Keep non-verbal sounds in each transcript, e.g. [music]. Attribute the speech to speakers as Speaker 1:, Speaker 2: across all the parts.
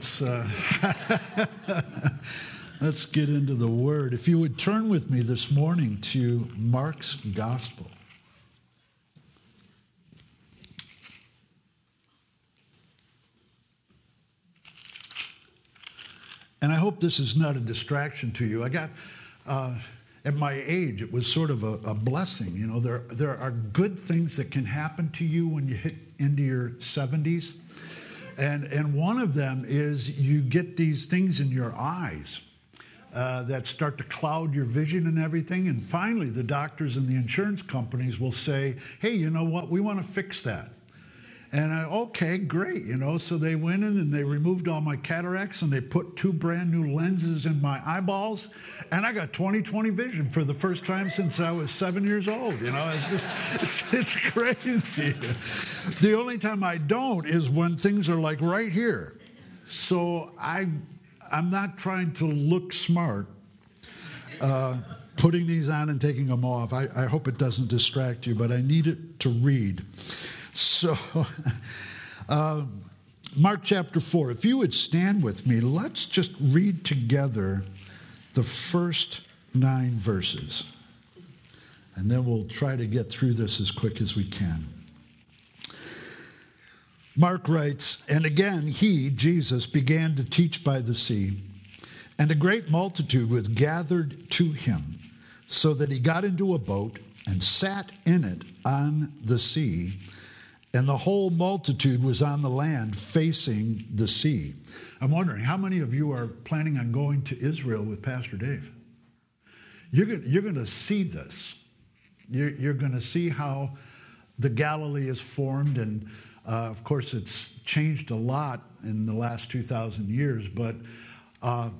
Speaker 1: let's uh, [laughs] let's get into the Word. If you would turn with me this morning to Mark's Gospel. And I hope this is not a distraction to you. I got, uh, at my age, it was sort of a, a, blessing. You know, there, there are good things that can happen to you when you hit into your 70s. And, and one of them is you get these things in your eyes uh, that start to cloud your vision and everything. And finally, the doctors and the insurance companies will say, hey, you know what? We want to fix that. And I, okay, great, you know. So they went in and they removed all my cataracts and they put two brand new lenses in my eyeballs. And I got 20 20 vision for the first time since I was seven years old, you know. It's just, it's, it's crazy. The only time I don't is when things are like right here. So I, I'm not trying to look smart. Uh, putting these on and taking them off. I, I hope it doesn't distract you, but I need it to read. So, uh, [laughs] Mark chapter 4, if you would stand with me, let's just read together the first nine verses. And then we'll try to get through this as quick as we can. Mark writes, And again he, Jesus, began to teach by the sea, and a great multitude was gathered to him, so that he got into a boat and sat in it on the sea and the whole multitude was on the land facing the sea. I'm wondering, how many of you are planning on going to Israel with Pastor Dave? You're going, to see this. You're, you're going to see how the Galilee is formed. And uh, of course, it's changed a lot in the last 2,000 years. But uh,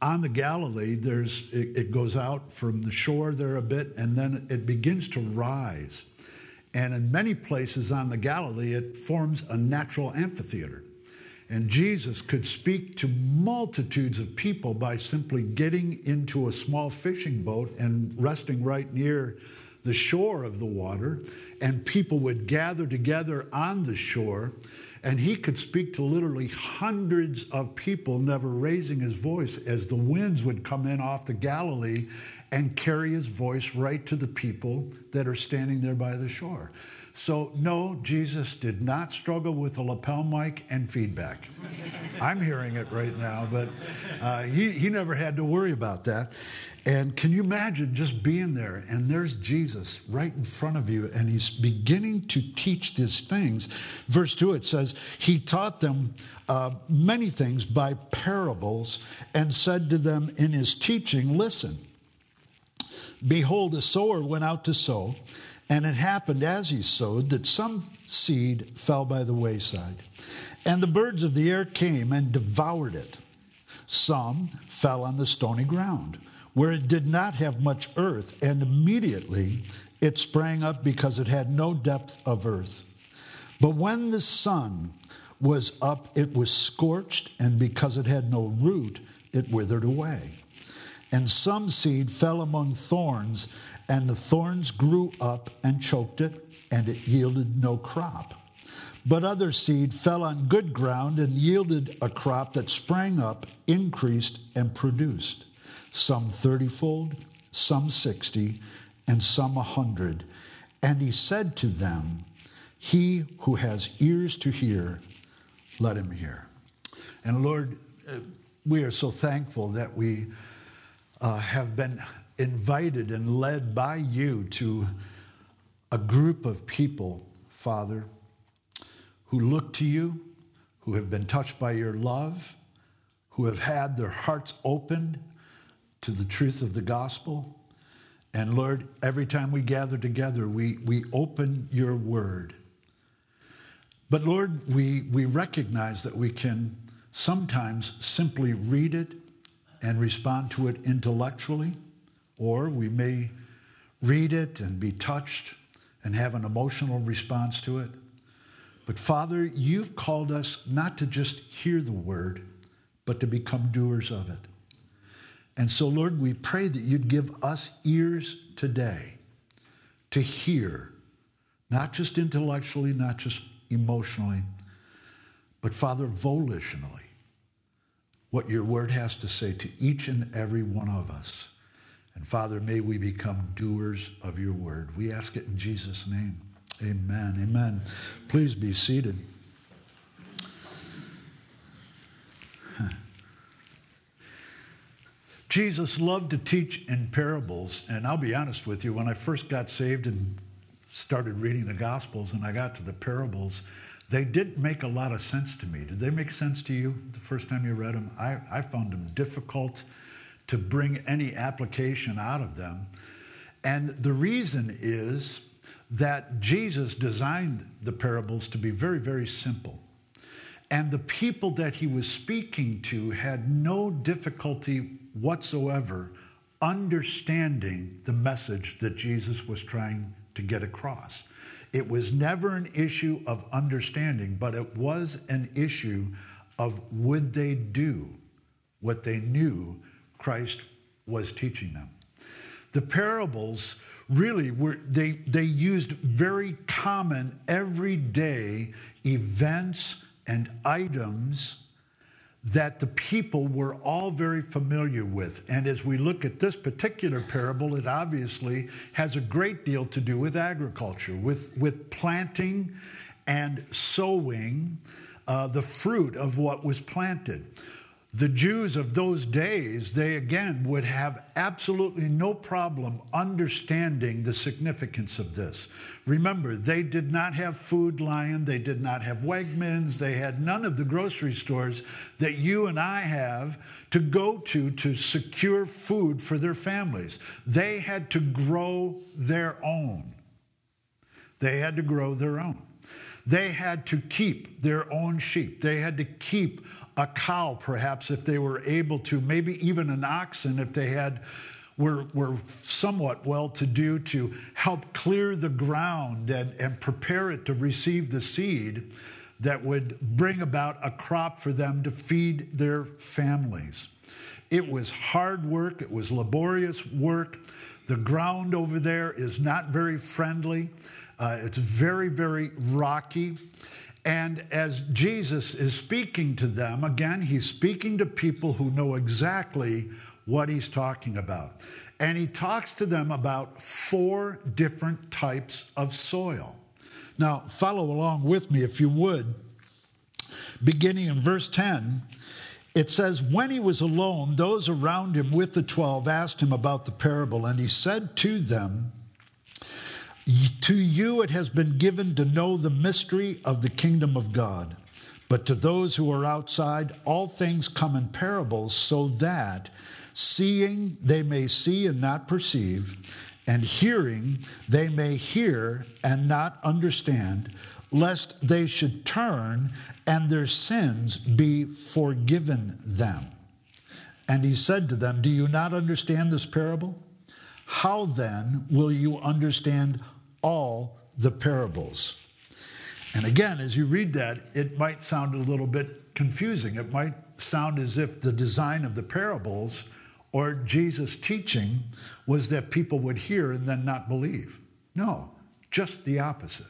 Speaker 1: on the Galilee, there's, it, it goes out from the shore there a bit, and then it begins to rise. And in many places on the Galilee, it forms a natural amphitheater. And Jesus could speak to multitudes of people by simply getting into a small fishing boat and resting right near the shore of the water. And people would gather together on the shore. And he could speak to literally hundreds of people, never raising his voice, as the winds would come in off the Galilee and carry his voice right to the people that are standing there by the shore. So, no, Jesus did not struggle with a lapel mic and feedback. [laughs] I'm hearing it right now, but uh, he, he never had to worry about that. And can you imagine just being there and there's Jesus right in front of you and he's beginning to teach these things? Verse 2 it says, He taught them uh, many things by parables and said to them in his teaching, Listen, Behold, a sower went out to sow, and it happened as he sowed that some seed fell by the wayside, and the birds of the air came and devoured it. Some fell on the stony ground, where it did not have much earth, and immediately it sprang up because it had no depth of earth. But when the sun was up, it was scorched, and because it had no root, it withered away. And some seed fell among thorns, and the thorns grew up and choked it, and it yielded no crop. But other seed fell on good ground and yielded a crop that sprang up, increased, and produced, some thirtyfold, some sixty, and some a hundred. And he said to them, He who has ears to hear, let him hear. And Lord, uh, we are so thankful that we uh, have been invited and led by you to a group of people, Father, who look to you, who have been touched by your love, who have had their hearts opened to the truth of the gospel. And Lord, every time we gather together, we, we open your word. But Lord, we, we recognize that we can sometimes simply read it and respond to it intellectually, or we may read it and be touched and have an emotional response to it. But Father, you've called us not to just hear the word, but to become doers of it. And so, Lord, we pray that you'd give us ears today to hear, not just intellectually, not just emotionally, but Father, volitionally what your word has to say to each and every one of us. And Father, may we become doers of your word. We ask it in Jesus' name. Amen. Amen. Please be seated. [laughs] Jesus loved to teach in parables, and I'll be honest with you, when I first got saved and started reading the Gospels and I got to the parables, they didn't make a lot of sense to me. Did they make sense to you the first time you read them? I, I found them difficult to bring any application out of them. And the reason is that Jesus designed the parables to be very, very simple. And the people that he was speaking to had no difficulty whatsoever understanding the message that Jesus was trying to get across. It was never an issue of understanding, but it was an issue of would they do what they knew Christ was teaching them. The parables really were, they, they used very common, everyday events and items that the people were all very familiar with. And as we look at this particular parable, it obviously has a great deal to do with agriculture, with, with planting and sowing uh, the fruit of what was planted the Jews of those days, they again would have absolutely no problem understanding the significance of this. Remember, they did not have Food Lion, they did not have Wegmans, they had none of the grocery stores that you and I have to go to to secure food for their families. They had to grow their own. They had to grow their own. They had to keep their own sheep. They had to keep a cow, perhaps, if they were able to, maybe even an oxen if they had were, were somewhat well to do to help clear the ground and, and prepare it to receive the seed that would bring about a crop for them to feed their families. It was hard work, it was laborious work. The ground over there is not very friendly, uh, it's very, very rocky. And as Jesus is speaking to them, again, he's speaking to people who know exactly what he's talking about. And he talks to them about four different types of soil. Now, follow along with me if you would. Beginning in verse 10, it says, When he was alone, those around him with the twelve asked him about the parable, and he said to them, to you it has been given to know the mystery of the kingdom of God. But to those who are outside, all things come in parables, so that seeing they may see and not perceive, and hearing they may hear and not understand, lest they should turn and their sins be forgiven them. And he said to them, Do you not understand this parable? How then will you understand all the parables. And again, as you read that, it might sound a little bit confusing. It might sound as if the design of the parables or Jesus' teaching was that people would hear and then not believe. No, just the opposite.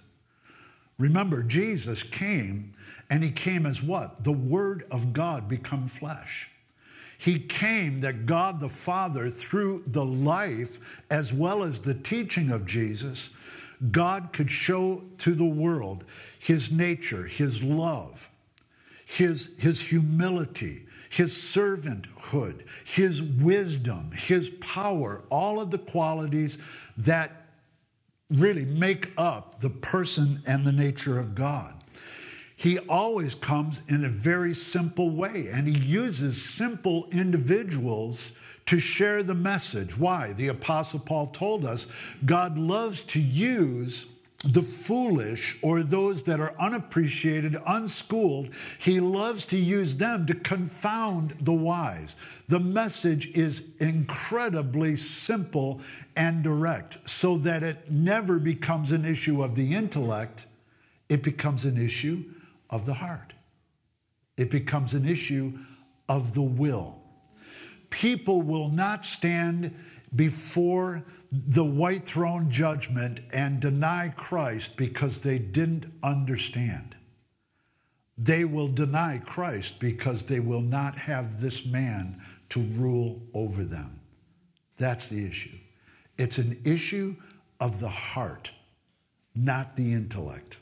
Speaker 1: Remember, Jesus came, and he came as what? The Word of God become flesh. He came that God the Father, through the life as well as the teaching of Jesus, God could show to the world his nature, his love, his, his humility, his servanthood, his wisdom, his power, all of the qualities that really make up the person and the nature of God. He always comes in a very simple way, and he uses simple individuals to share the message. Why? The Apostle Paul told us God loves to use the foolish or those that are unappreciated, unschooled, he loves to use them to confound the wise. The message is incredibly simple and direct so that it never becomes an issue of the intellect, it becomes an issue of the heart. It becomes an issue of the will people will not stand before the white throne judgment and deny Christ because they didn't understand. they will deny Christ because they will not have this man to rule over them. That's the issue. It's an issue of the heart, not the intellect.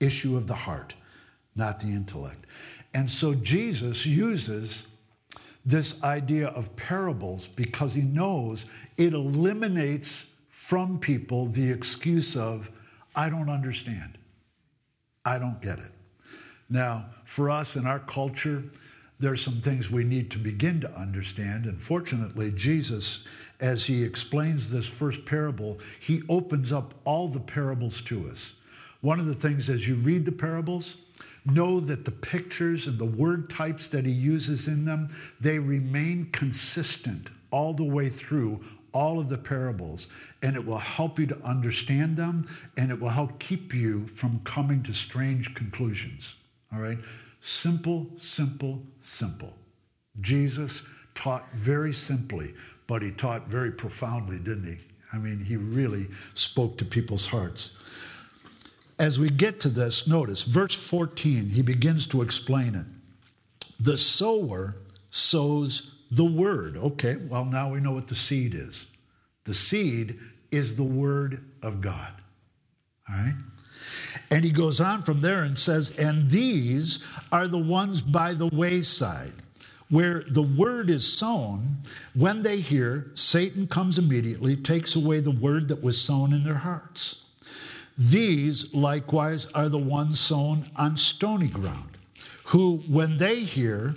Speaker 1: Issue of the heart, not the intellect. And so Jesus uses this idea of parables because he knows it eliminates from people the excuse of, I don't understand. I don't get it. Now, for us in our culture, there's some things we need to begin to understand. And fortunately, Jesus, as he explains this first parable, he opens up all the parables to us. One of the things as you read the parables, know that the pictures and the word types that he uses in them, they remain consistent all the way through all of the parables, and it will help you to understand them, and it will help keep you from coming to strange conclusions. All right? Simple, simple, simple. Jesus taught very simply, but he taught very profoundly, didn't he? I mean, he really spoke to people's hearts. As we get to this, notice verse 14, he begins to explain it. The sower sows the word. Okay, well, now we know what the seed is. The seed is the word of God. All right? And he goes on from there and says, And these are the ones by the wayside, where the word is sown. When they hear, Satan comes immediately, takes away the word that was sown in their hearts. These, likewise, are the ones sown on stony ground, who, when they hear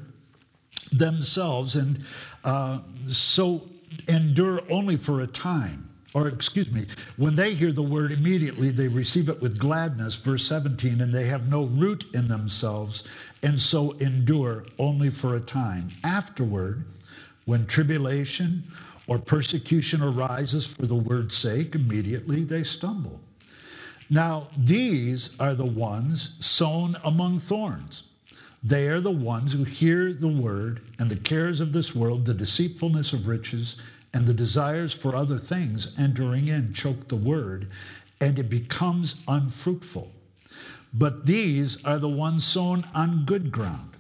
Speaker 1: themselves, and uh, so endure only for a time, or excuse me, when they hear the word, immediately they receive it with gladness, verse 17, and they have no root in themselves, and so endure only for a time. Afterward, when tribulation or persecution arises for the word's sake, immediately they stumble. Now, these are the ones sown among thorns. They are the ones who hear the word, and the cares of this world, the deceitfulness of riches, and the desires for other things entering in choke the word, and it becomes unfruitful. But these are the ones sown on good ground,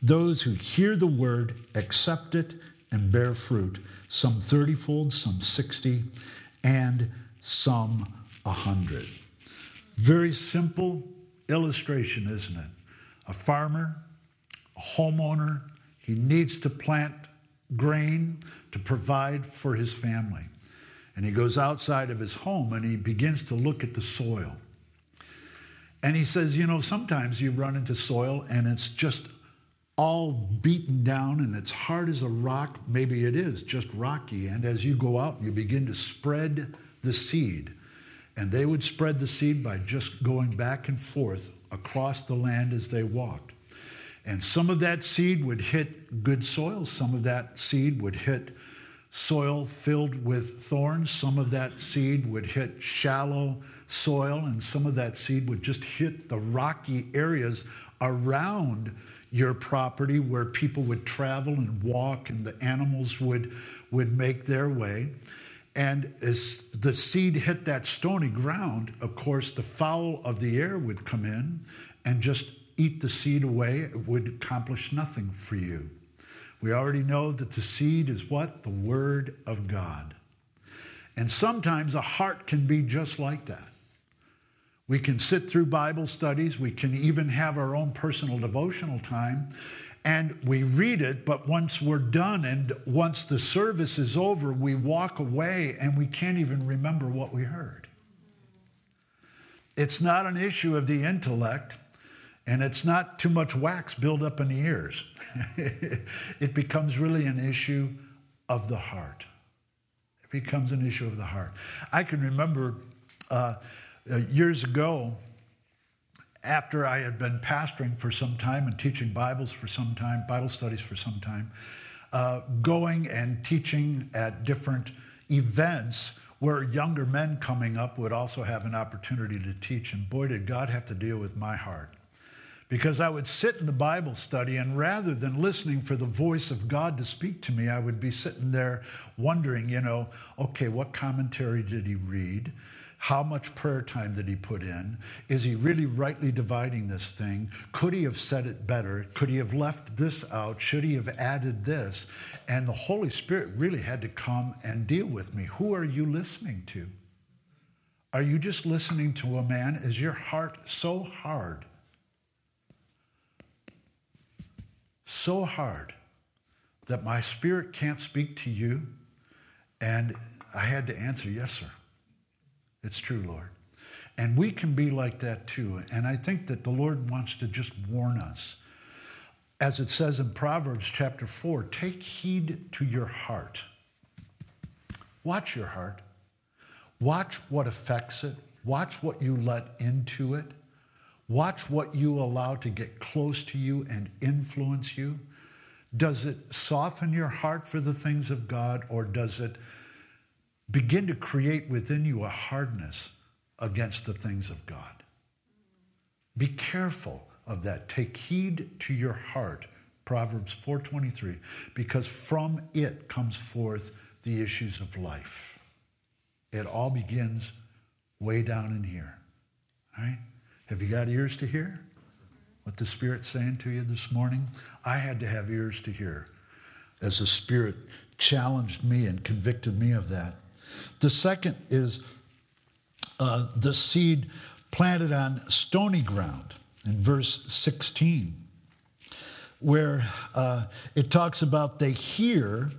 Speaker 1: those who hear the word, accept it, and bear fruit, some thirtyfold, some sixty, and some a hundred. Very simple illustration, isn't it? A farmer, a homeowner, he needs to plant grain to provide for his family. And he goes outside of his home and he begins to look at the soil. And he says, You know, sometimes you run into soil and it's just all beaten down and it's hard as a rock. Maybe it is just rocky. And as you go out and you begin to spread the seed, and they would spread the seed by just going back and forth across the land as they walked. And some of that seed would hit good soil, some of that seed would hit soil filled with thorns, some of that seed would hit shallow soil, and some of that seed would just hit the rocky areas around your property where people would travel and walk and the animals would, would make their way. And as the seed hit that stony ground, of course, the fowl of the air would come in and just eat the seed away, it would accomplish nothing for you. We already know that the seed is what? The Word of God. And sometimes a heart can be just like that. We can sit through Bible studies, we can even have our own personal devotional time, and we read it, but once we're done and once the service is over, we walk away and we can't even remember what we heard. It's not an issue of the intellect, and it's not too much wax build up in the ears. [laughs] it becomes really an issue of the heart. It becomes an issue of the heart. I can remember uh, uh, years ago, after I had been pastoring for some time and teaching Bibles for some time, Bible studies for some time, uh, going and teaching at different events where younger men coming up would also have an opportunity to teach. And boy, did God have to deal with my heart because I would sit in the Bible study, and rather than listening for the voice of God to speak to me, I would be sitting there wondering, you know, okay, what commentary did he read? How much prayer time did he put in? Is he really rightly dividing this thing? Could he have said it better? Could he have left this out? Should he have added this? And the Holy Spirit really had to come and deal with me. Who are you listening to? Are you just listening to a man? Is your heart so hard? So hard that my spirit can't speak to you? And I had to answer, Yes, sir. It's true, Lord. And we can be like that too. And I think that the Lord wants to just warn us. As it says in Proverbs chapter 4, take heed to your heart. Watch your heart. Watch what affects it. Watch what you let into it. Watch what you allow to get close to you and influence you. Does it soften your heart for the things of God, or does it begin to create within you a hardness against the things of God? Be careful of that. Take heed to your heart, Proverbs 4:23, because from it comes forth the issues of life. It all begins way down in here. All right? Have you got ears to hear? what the Spirit's saying to you this morning? I had to have ears to hear as the Spirit challenged me and convicted me of that. The second is uh, the seed planted on stony ground in verse 16, where uh, it talks about they hear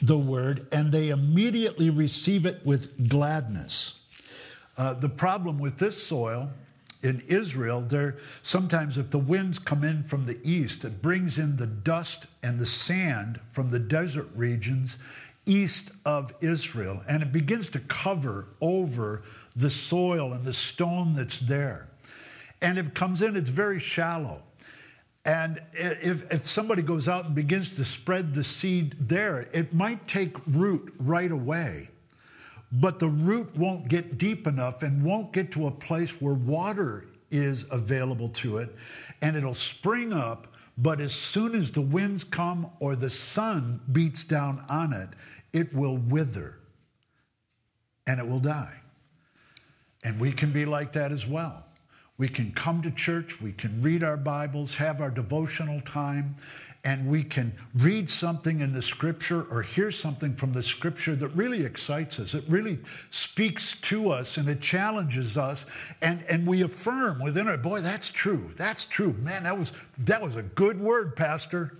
Speaker 1: the word and they immediately receive it with gladness. Uh, the problem with this soil in Israel, there sometimes if the winds come in from the east, it brings in the dust and the sand from the desert regions east of Israel, and it begins to cover over the soil and the stone that's there. And it comes in, it's very shallow. And if, if somebody goes out and begins to spread the seed there, it might take root right away but the root won't get deep enough and won't get to a place where water is available to it, and it'll spring up. But as soon as the winds come or the sun beats down on it, it will wither and it will die. And we can be like that as well. We can come to church, we can read our Bibles, have our devotional time, and we can read something in the scripture or hear something from the scripture that really excites us. It really speaks to us and it challenges us, and, and we affirm within it, boy, that's true. That's true. Man, that was that was a good word, Pastor.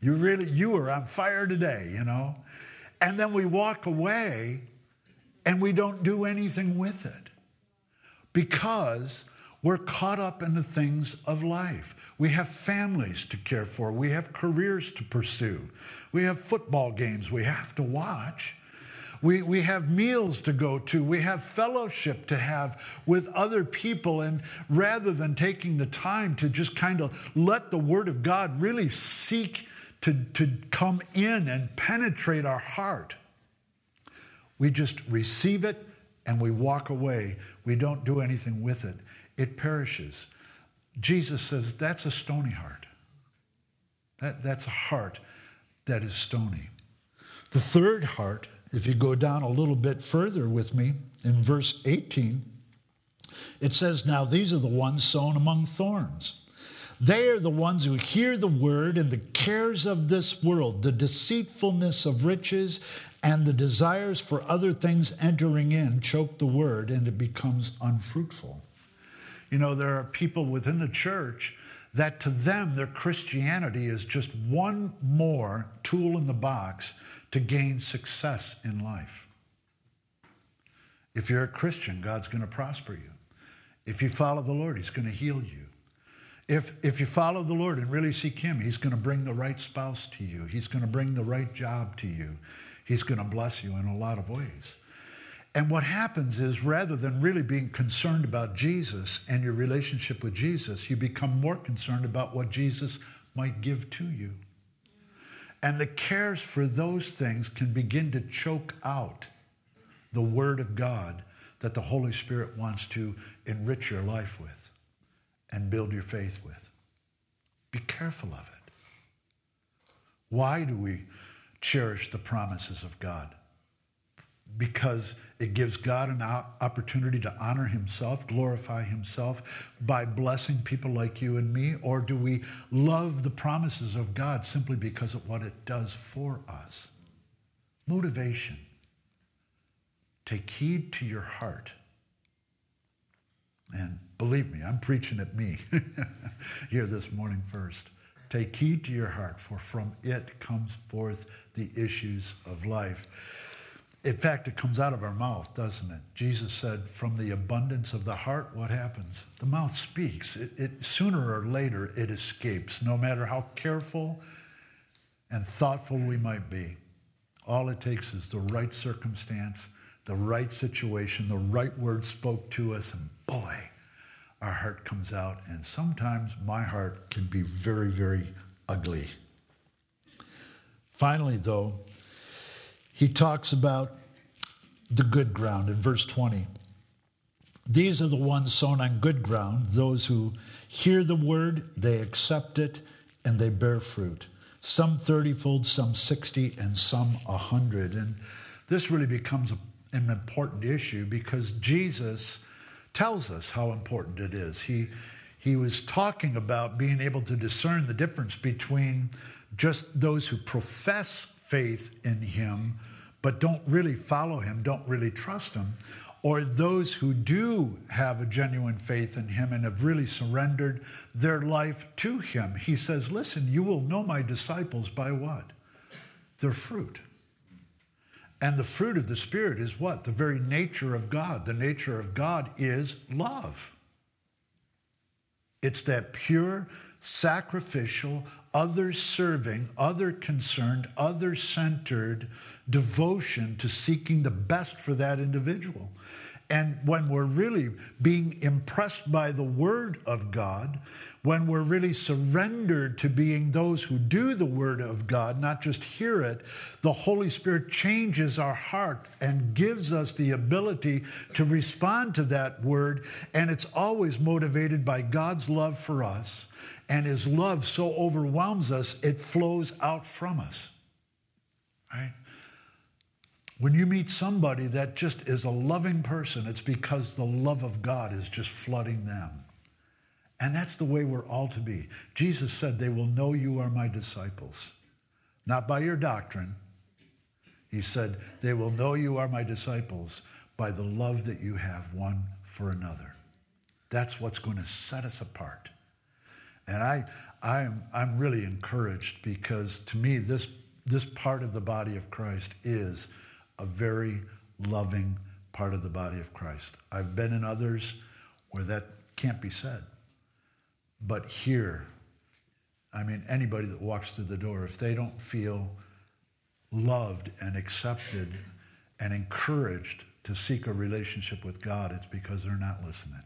Speaker 1: You really you were on fire today, you know. And then we walk away and we don't do anything with it because we're caught up in the things of life. We have families to care for. We have careers to pursue. We have football games we have to watch. We, we have meals to go to. We have fellowship to have with other people. And rather than taking the time to just kind of let the Word of God really seek to, to come in and penetrate our heart, we just receive it and we walk away. We don't do anything with it it perishes. Jesus says that's a stony heart. That, that's a heart that is stony. The third heart, if you go down a little bit further with me in verse 18, it says, Now these are the ones sown among thorns. They are the ones who hear the word and the cares of this world, the deceitfulness of riches, and the desires for other things entering in choke the word, and it becomes unfruitful. You know, there are people within the church that to them, their Christianity is just one more tool in the box to gain success in life. If you're a Christian, God's going to prosper you. If you follow the Lord, He's going to heal you. If, if you follow the Lord and really seek Him, He's going to bring the right spouse to you. He's going to bring the right job to you. He's going to bless you in a lot of ways. And what happens is rather than really being concerned about Jesus and your relationship with Jesus, you become more concerned about what Jesus might give to you. And the cares for those things can begin to choke out the Word of God that the Holy Spirit wants to enrich your life with and build your faith with. Be careful of it. Why do we cherish the promises of God? Because it gives God an opportunity to honor himself, glorify himself by blessing people like you and me? Or do we love the promises of God simply because of what it does for us? Motivation. Take heed to your heart. And believe me, I'm preaching at me [laughs] here this morning first. Take heed to your heart, for from it comes forth the issues of life. In fact, it comes out of our mouth, doesn't it? Jesus said, From the abundance of the heart, what happens? The mouth speaks. It, it, sooner or later, it escapes, no matter how careful and thoughtful we might be. All it takes is the right circumstance, the right situation, the right word spoke to us, and boy, our heart comes out. And sometimes my heart can be very, very ugly. Finally, though, he talks about the good ground in verse 20. These are the ones sown on good ground, those who hear the word, they accept it, and they bear fruit. Some 30 fold, some 60, and some 100. And this really becomes an important issue because Jesus tells us how important it is. He, he was talking about being able to discern the difference between just those who profess faith in him but don't really follow him, don't really trust him, or those who do have a genuine faith in him and have really surrendered their life to him. He says, Listen, you will know my disciples by what? Their fruit. And the fruit of the Spirit is what? The very nature of God. The nature of God is love. It's that pure, sacrificial, other serving, other concerned, other centered devotion to seeking the best for that individual. And when we're really being impressed by the Word of God, when we're really surrendered to being those who do the Word of God, not just hear it, the Holy Spirit changes our heart and gives us the ability to respond to that Word. And it's always motivated by God's love for us. And His love so overwhelms us, it flows out from us. Right? When you meet somebody that just is a loving person, it's because the love of God is just flooding them. And that's the way we're all to be. Jesus said, They will know you are my disciples, not by your doctrine. He said, They will know you are my disciples by the love that you have one for another. That's what's going to set us apart. And I, I'm, I'm really encouraged because to me, this, this part of the body of Christ is a very loving part of the body of Christ. I've been in others where that can't be said. But here, I mean, anybody that walks through the door, if they don't feel loved and accepted and encouraged to seek a relationship with God, it's because they're not listening.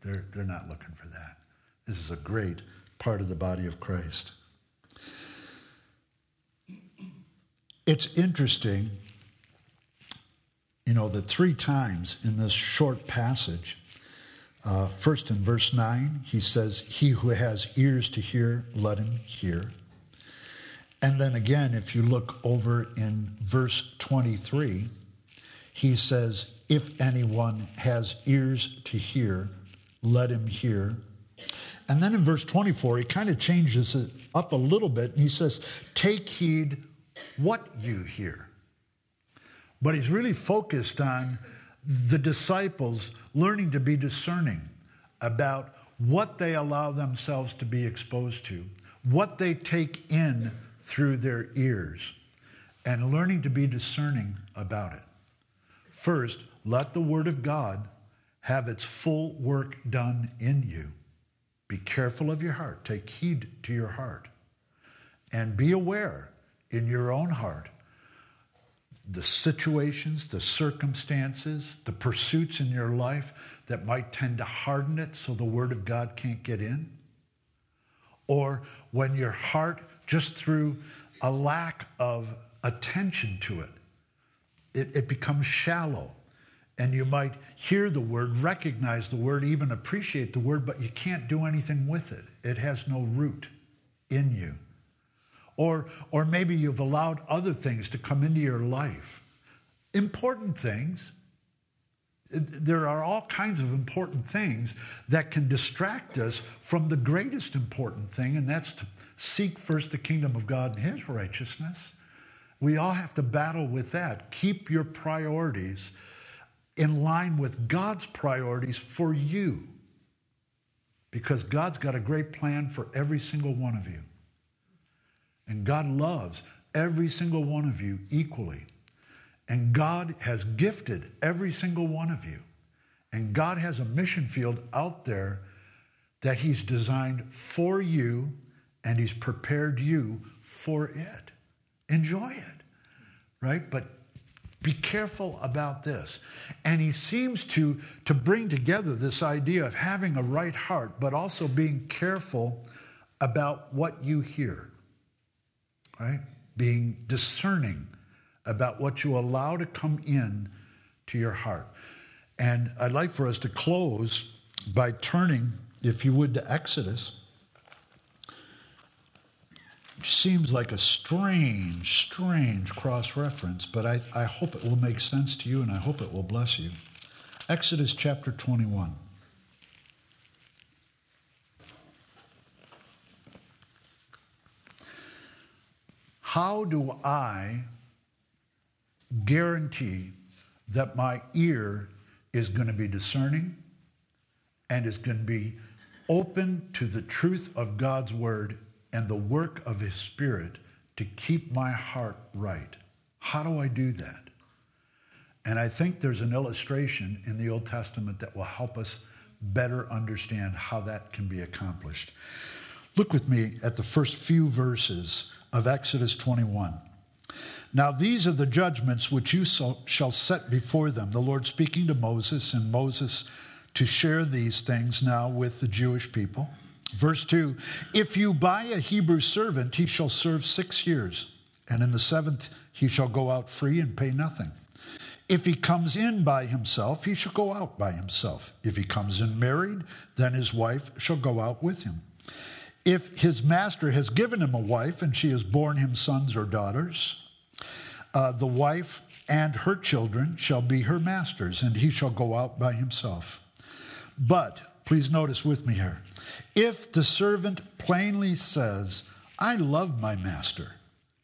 Speaker 1: They're, they're not looking for that. This is a great part of the body of Christ. It's interesting you know, that three times in this short passage, uh, first in verse 9, he says, He who has ears to hear, let him hear. And then again, if you look over in verse 23, he says, If anyone has ears to hear, let him hear. And then in verse 24, he kind of changes it up a little bit and he says, Take heed what you hear. But he's really focused on the disciples learning to be discerning about what they allow themselves to be exposed to, what they take in through their ears, and learning to be discerning about it. First, let the Word of God have its full work done in you. Be careful of your heart, take heed to your heart, and be aware in your own heart the situations, the circumstances, the pursuits in your life that might tend to harden it so the Word of God can't get in? Or when your heart, just through a lack of attention to it, it, it becomes shallow. And you might hear the word, recognize the word, even appreciate the word, but you can't do anything with it. It has no root in you. Or, or maybe you've allowed other things to come into your life important things. There are all kinds of important things that can distract us from the greatest important thing, and that's to seek first the kingdom of God and His righteousness. We all have to battle with that. Keep your priorities in line with God's priorities for you, because God's got a great plan for every single one of you. And God loves every single one of you equally. And God has gifted every single one of you. And God has a mission field out there that He's designed for you and He's prepared you for it. Enjoy it, right? But be careful about this. And he seems to, to bring together this idea of having a right heart, but also being careful about what you hear, right? Being discerning about what you allow to come in to your heart. And I'd like for us to close by turning, if you would, to Exodus. Seems like a strange, strange cross reference, but I, I hope it will make sense to you and I hope it will bless you. Exodus chapter 21. How do I guarantee that my ear is going to be discerning and is going to be open to the truth of God's word and the work of his spirit to keep my heart right. How do I do that? And I think there's an illustration in the Old Testament that will help us better understand how that can be accomplished. Look with me at the first few verses of Exodus 21. Now, these are the judgments which you shall set before them. The Lord speaking to Moses, and Moses to share these things now with the Jewish people. Verse 2 If you buy a Hebrew servant, he shall serve six years, and in the seventh he shall go out free and pay nothing. If he comes in by himself, he shall go out by himself. If he comes in married, then his wife shall go out with him. If his master has given him a wife and she has borne him sons or daughters, uh, the wife and her children shall be her masters, and he shall go out by himself. But, please notice with me here, if the servant plainly says, I love my master,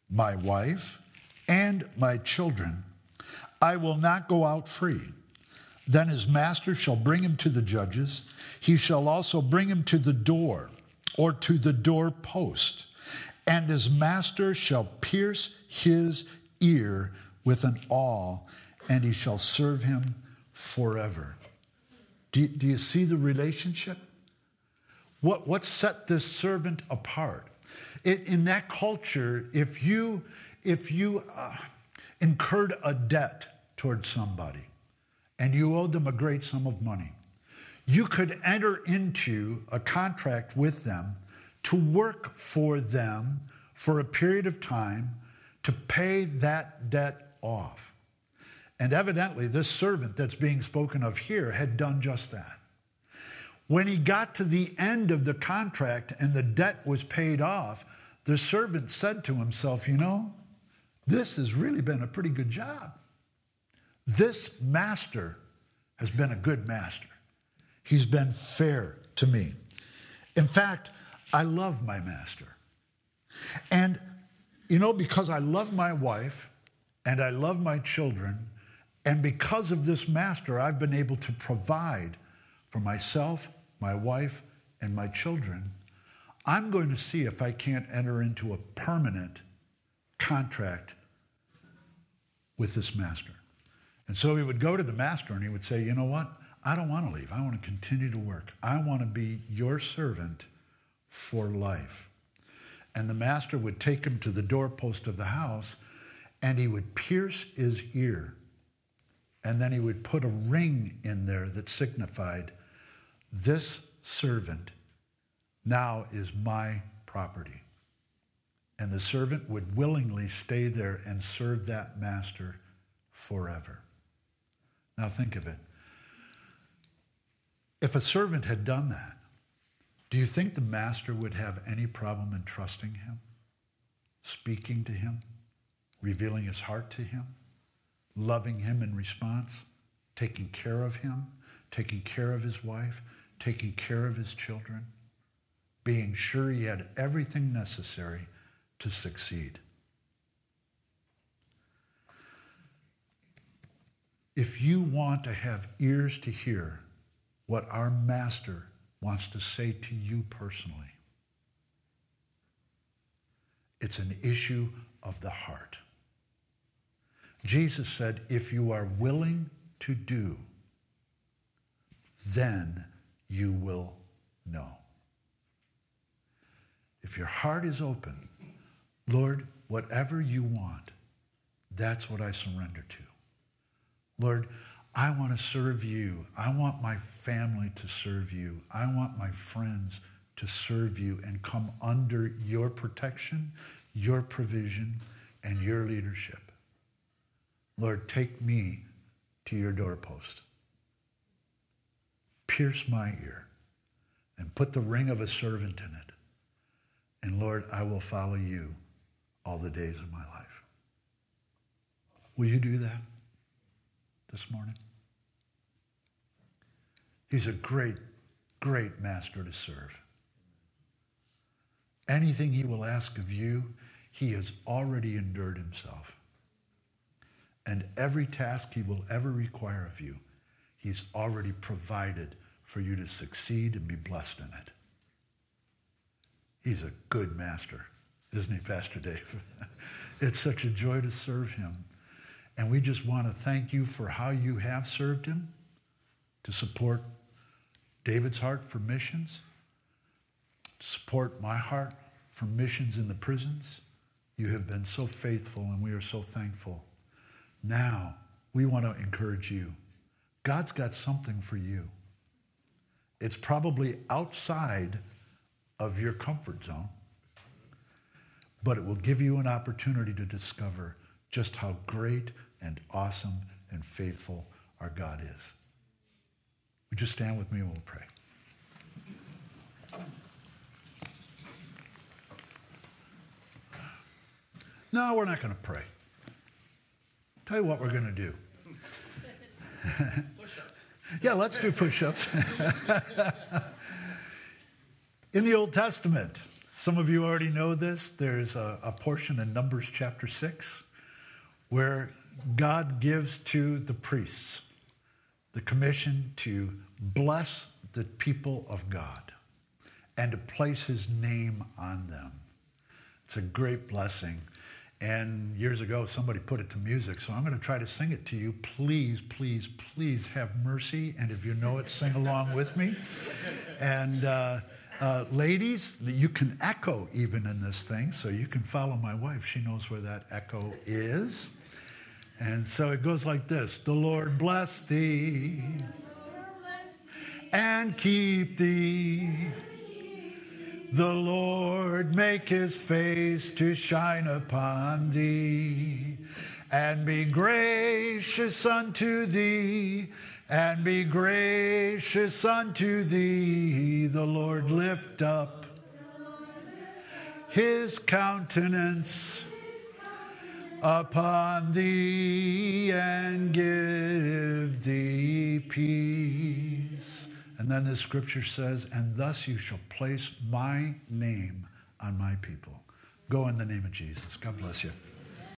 Speaker 1: my wife, and my children, I will not go out free. Then his master shall bring him to the judges. He shall also bring him to the door or to the doorpost, and his master shall pierce his ear with an awl, and he shall serve him forever. Do you, do you see the relationship? What, what set this servant apart? It, in that culture, if you, if you uh, incurred a debt towards somebody and you owed them a great sum of money, you could enter into a contract with them to work for them for a period of time to pay that debt off. And evidently, this servant that's being spoken of here had done just that. When he got to the end of the contract and the debt was paid off, the servant said to himself, You know, this has really been a pretty good job. This master has been a good master. He's been fair to me. In fact, I love my master. And you know, because I love my wife and I love my children, and because of this master, I've been able to provide for myself, my wife, and my children. I'm going to see if I can't enter into a permanent contract with this master. And so he would go to the master and he would say, You know what? I don't want to leave. I want to continue to work. I want to be your servant for life and the master would take him to the doorpost of the house and he would pierce his ear. And then he would put a ring in there that signified, This servant now is my property. And the servant would willingly stay there and serve that master forever. Now think of it. If a servant had done that, do you think the master would have any problem in trusting him, speaking to him, revealing his heart to him? loving him in response, taking care of him, taking care of his wife, taking care of his children, being sure he had everything necessary to succeed. If you want to have ears to hear what our master wants to say to you personally, it's an issue of the heart. Jesus said, if you are willing to do, then you will know. If your heart is open, Lord, whatever you want, that's what I surrender to. Lord, I want to serve you. I want my family to serve you. I want my friends to serve you and come under your protection, your provision, and your leadership. Lord, take me to your doorpost. Pierce my ear and put the ring of a servant in it. And Lord, I will follow you all the days of my life. Will you do that this morning? He's a great, great master to serve. Anything he will ask of you, he has already endured himself. And every task he will ever require of you, he's already provided for you to succeed and be blessed in it. He's a good master, isn't he, Pastor Dave? [laughs] it's such a joy to serve him. And we just want to thank you for how you have served him to support David's heart for missions, support my heart for missions in the prisons. You have been so faithful, and we are so thankful. Now, we want to encourage you. God's got something for you. It's probably outside of your comfort zone, but it will give you an opportunity to discover just how great and awesome and faithful our God is. Would you stand with me and we'll pray? No, we're not going to pray. Tell you what we're going to do. [laughs] yeah, let's do push ups. [laughs] in the Old Testament, some of you already know this, there's a, a, portion in Numbers chapter 6 where God gives to the priests the commission to bless the people of God and to place his name on them. It's a great blessing. And years ago, somebody put it to music, so I'm going to try to sing it to you. Please, please, please have mercy. And if you know it, sing along with me. And uh, uh, ladies, you can echo even in this thing, so you can follow my wife. She knows where that echo is. And so it goes like this The Lord bless thee and keep thee. The Lord make his face to shine upon thee and be gracious unto thee and be gracious unto thee. The Lord lift up his countenance upon thee and give thee peace. And then the scripture says, And thus you shall place my name on my people. Go in the name of Jesus. God bless you.